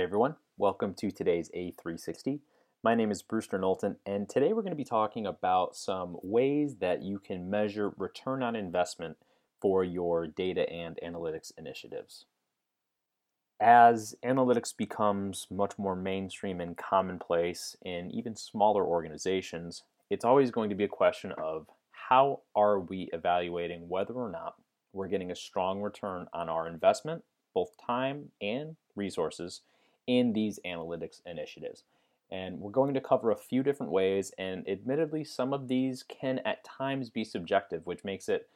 Hey everyone, welcome to today's A360. My name is Brewster Knowlton, and today we're going to be talking about some ways that you can measure return on investment for your data and analytics initiatives. As analytics becomes much more mainstream and commonplace in even smaller organizations, it's always going to be a question of how are we evaluating whether or not we're getting a strong return on our investment, both time and resources, in these analytics initiatives. And we're going to cover a few different ways, and admittedly, some of these can at times be subjective, which makes it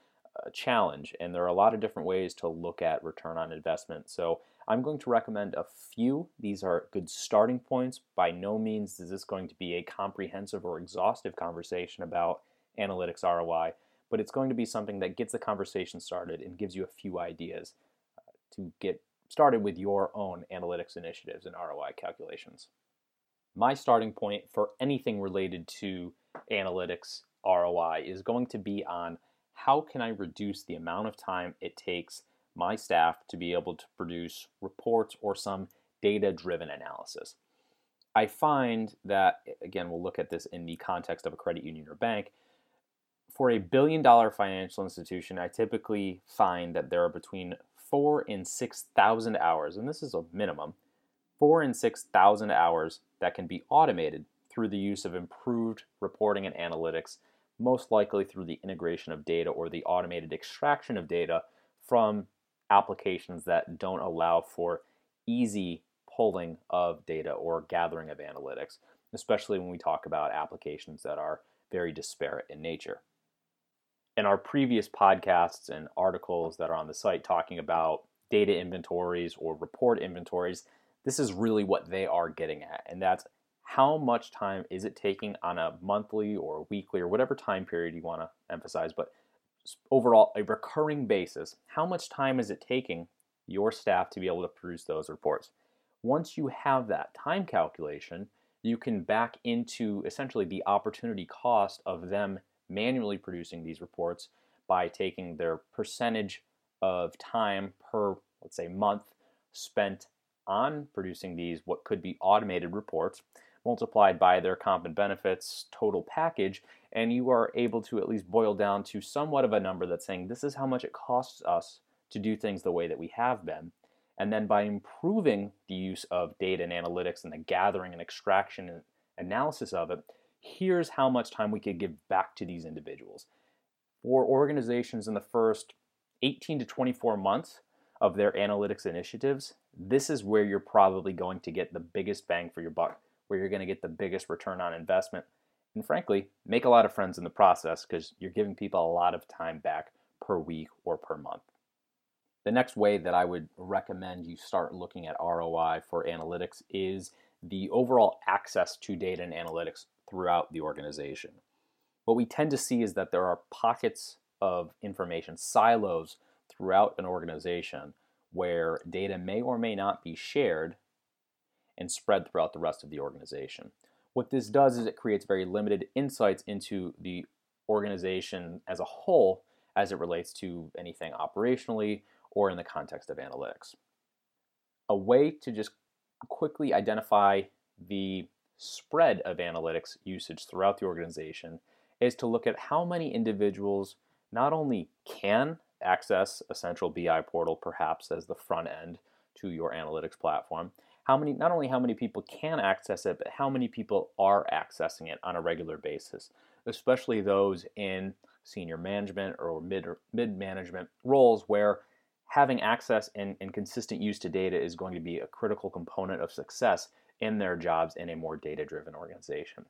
a challenge. And there are a lot of different ways to look at return on investment. So I'm going to recommend a few. These are good starting points. By no means is this going to be a comprehensive or exhaustive conversation about analytics ROI, but it's going to be something that gets the conversation started and gives you a few ideas uh, to get started with your own analytics initiatives and ROI calculations. My starting point for anything related to analytics ROI is going to be on how can I reduce the amount of time it takes my staff to be able to produce reports or some data driven analysis. I find that, again, we'll look at this in the context of a credit union or bank. For a billion dollar financial institution, I typically find that there are between four and 6,000 hours, and this is a minimum, four and 6,000 hours that can be automated through the use of improved reporting and analytics, most likely through the integration of data or the automated extraction of data from applications that don't allow for easy pulling of data or gathering of analytics, especially when we talk about applications that are very disparate in nature in our previous podcasts and articles that are on the site talking about data inventories or report inventories, this is really what they are getting at. And that's how much time is it taking on a monthly or weekly or whatever time period you want to emphasize, but overall, a recurring basis, how much time is it taking your staff to be able to produce those reports? Once you have that time calculation, you can back into essentially the opportunity cost of them manually producing these reports by taking their percentage of time per, let's say, month spent on producing these, what could be automated reports, multiplied by their comp and benefits total package, and you are able to at least boil down to somewhat of a number that's saying this is how much it costs us to do things the way that we have been. And then by improving the use of data and analytics and the gathering and extraction and analysis of it, here's how much time we could give back to these individuals. For organizations in the first 18 to 24 months of their analytics initiatives, this is where you're probably going to get the biggest bang for your buck, where you're going to get the biggest return on investment, and frankly, make a lot of friends in the process because you're giving people a lot of time back per week or per month. The next way that I would recommend you start looking at ROI for analytics is the overall access to data and analytics throughout the organization. What we tend to see is that there are pockets of information, silos throughout an organization where data may or may not be shared and spread throughout the rest of the organization. What this does is it creates very limited insights into the organization as a whole as it relates to anything operationally or in the context of analytics. A way to just quickly identify the spread of analytics usage throughout the organization is to look at how many individuals not only can access a central BI portal, perhaps as the front end to your analytics platform, how many not only how many people can access it, but how many people are accessing it on a regular basis, especially those in senior management or mid mid management roles where having access and, and consistent use to data is going to be a critical component of success in their jobs in a more data driven organization.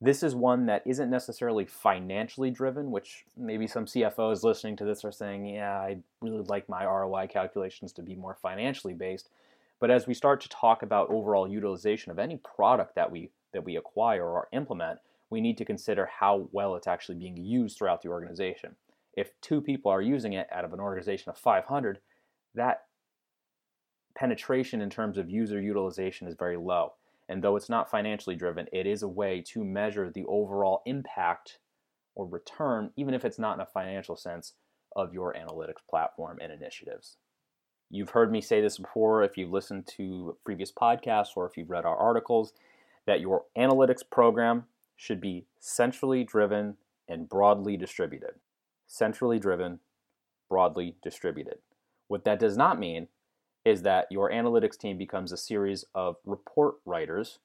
This is one that isn't necessarily financially driven, which maybe some CFOs listening to this are saying, yeah, I really like my ROI calculations to be more financially based. But as we start to talk about overall utilization of any product that we that we acquire or implement, we need to consider how well it's actually being used throughout the organization. If two people are using it out of an organization of 500, that penetration in terms of user utilization is very low. And though it's not financially driven, it is a way to measure the overall impact or return, even if it's not in a financial sense, of your analytics platform and initiatives. You've heard me say this before if you've listened to previous podcasts or if you've read our articles that your analytics program should be centrally driven and broadly distributed. Centrally driven, broadly distributed. What that does not mean is that your analytics team becomes a series of report writers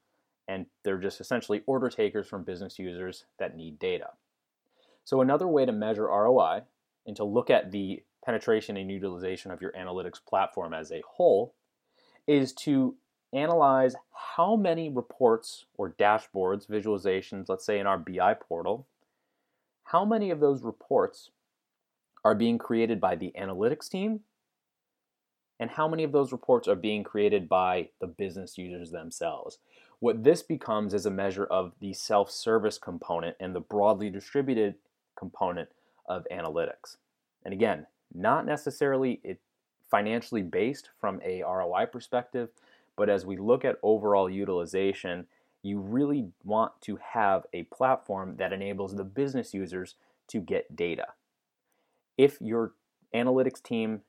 and they're just essentially order takers from business users that need data. So, another way to measure ROI and to look at the penetration and utilization of your analytics platform as a whole is to analyze how many reports or dashboards, visualizations, let's say in our BI portal, how many of those reports are being created by the analytics team and how many of those reports are being created by the business users themselves. What this becomes is a measure of the self service component and the broadly distributed component of analytics. And again, not necessarily it financially based from a ROI perspective, but as we look at overall utilization, you really want to have a platform that enables the business users to get data. If your analytics team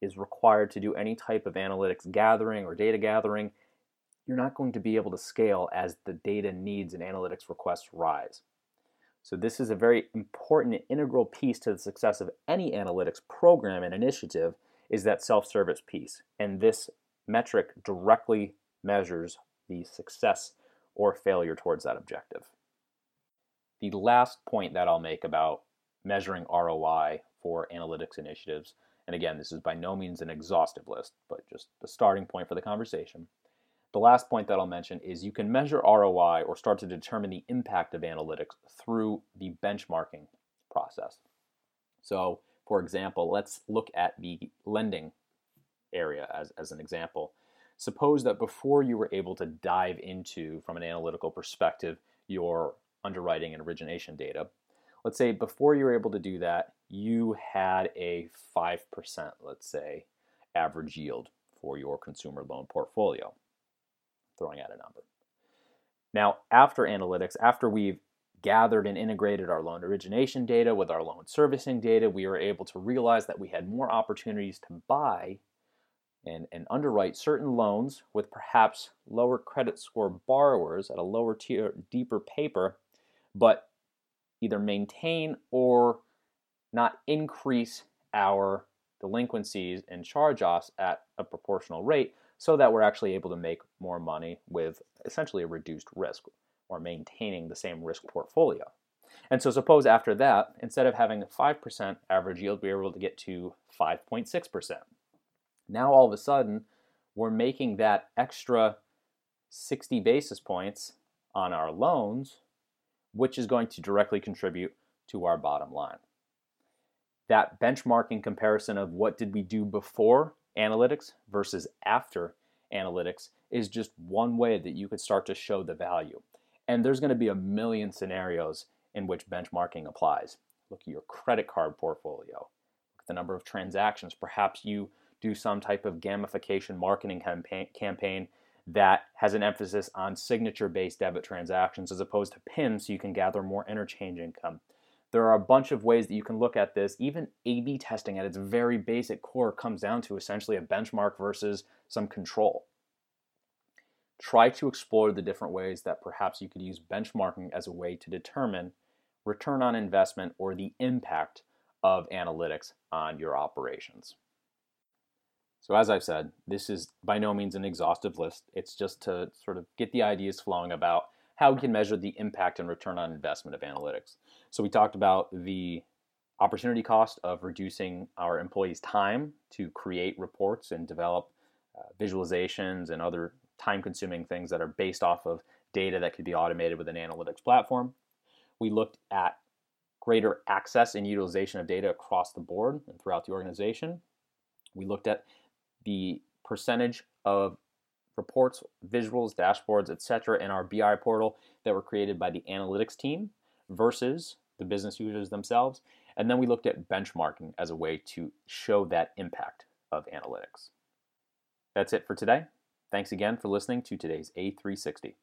is required to do any type of analytics gathering or data gathering, you're not going to be able to scale as the data needs and analytics requests rise. So this is a very important and integral piece to the success of any analytics program and initiative is that self-service piece. And this metric directly measures the success or failure towards that objective. The last point that I'll make about measuring ROI for analytics initiatives, and again, this is by no means an exhaustive list, but just the starting point for the conversation. The last point that I'll mention is you can measure ROI or start to determine the impact of analytics through the benchmarking process. So, for example, let's look at the lending area as, as an example. Suppose that before you were able to dive into, from an analytical perspective, your underwriting and origination data, let's say before you were able to do that, you had a 5%, let's say, average yield for your consumer loan portfolio throwing out a number. Now, after analytics, after we've gathered and integrated our loan origination data with our loan servicing data, we were able to realize that we had more opportunities to buy and, and underwrite certain loans with perhaps lower credit score borrowers at a lower tier, deeper paper, but either maintain or not increase our delinquencies and charge offs at a proportional rate so that we're actually able to make more money with essentially a reduced risk or maintaining the same risk portfolio. And so suppose after that, instead of having a 5% average yield, we were able to get to 5.6%. Now all of a sudden, we're making that extra 60 basis points on our loans, which is going to directly contribute to our bottom line. That benchmarking comparison of what did we do before analytics versus after analytics is just one way that you could start to show the value. And there's going to be a million scenarios in which benchmarking applies. Look at your credit card portfolio, look at the number of transactions. Perhaps you do some type of gamification marketing campaign, that has an emphasis on signature based debit transactions as opposed to PIN so you can gather more interchange income. There are a bunch of ways that you can look at this. Even A B testing at its very basic core comes down to essentially a benchmark versus some control. Try to explore the different ways that perhaps you could use benchmarking as a way to determine return on investment or the impact of analytics on your operations. So, as I've said, this is by no means an exhaustive list. It's just to sort of get the ideas flowing about how we can measure the impact and return on investment of analytics. So we talked about the opportunity cost of reducing our employees' time to create reports and develop uh, visualizations and other time consuming things that are based off of data that could be automated with an analytics platform. We looked at greater access and utilization of data across the board and throughout the organization. We looked at the percentage of reports, visuals, dashboards, etc. in our BI portal that were created by the analytics team versus the business users themselves. And then we looked at benchmarking as a way to show that impact of analytics. That's it for today. Thanks again for listening to today's A360.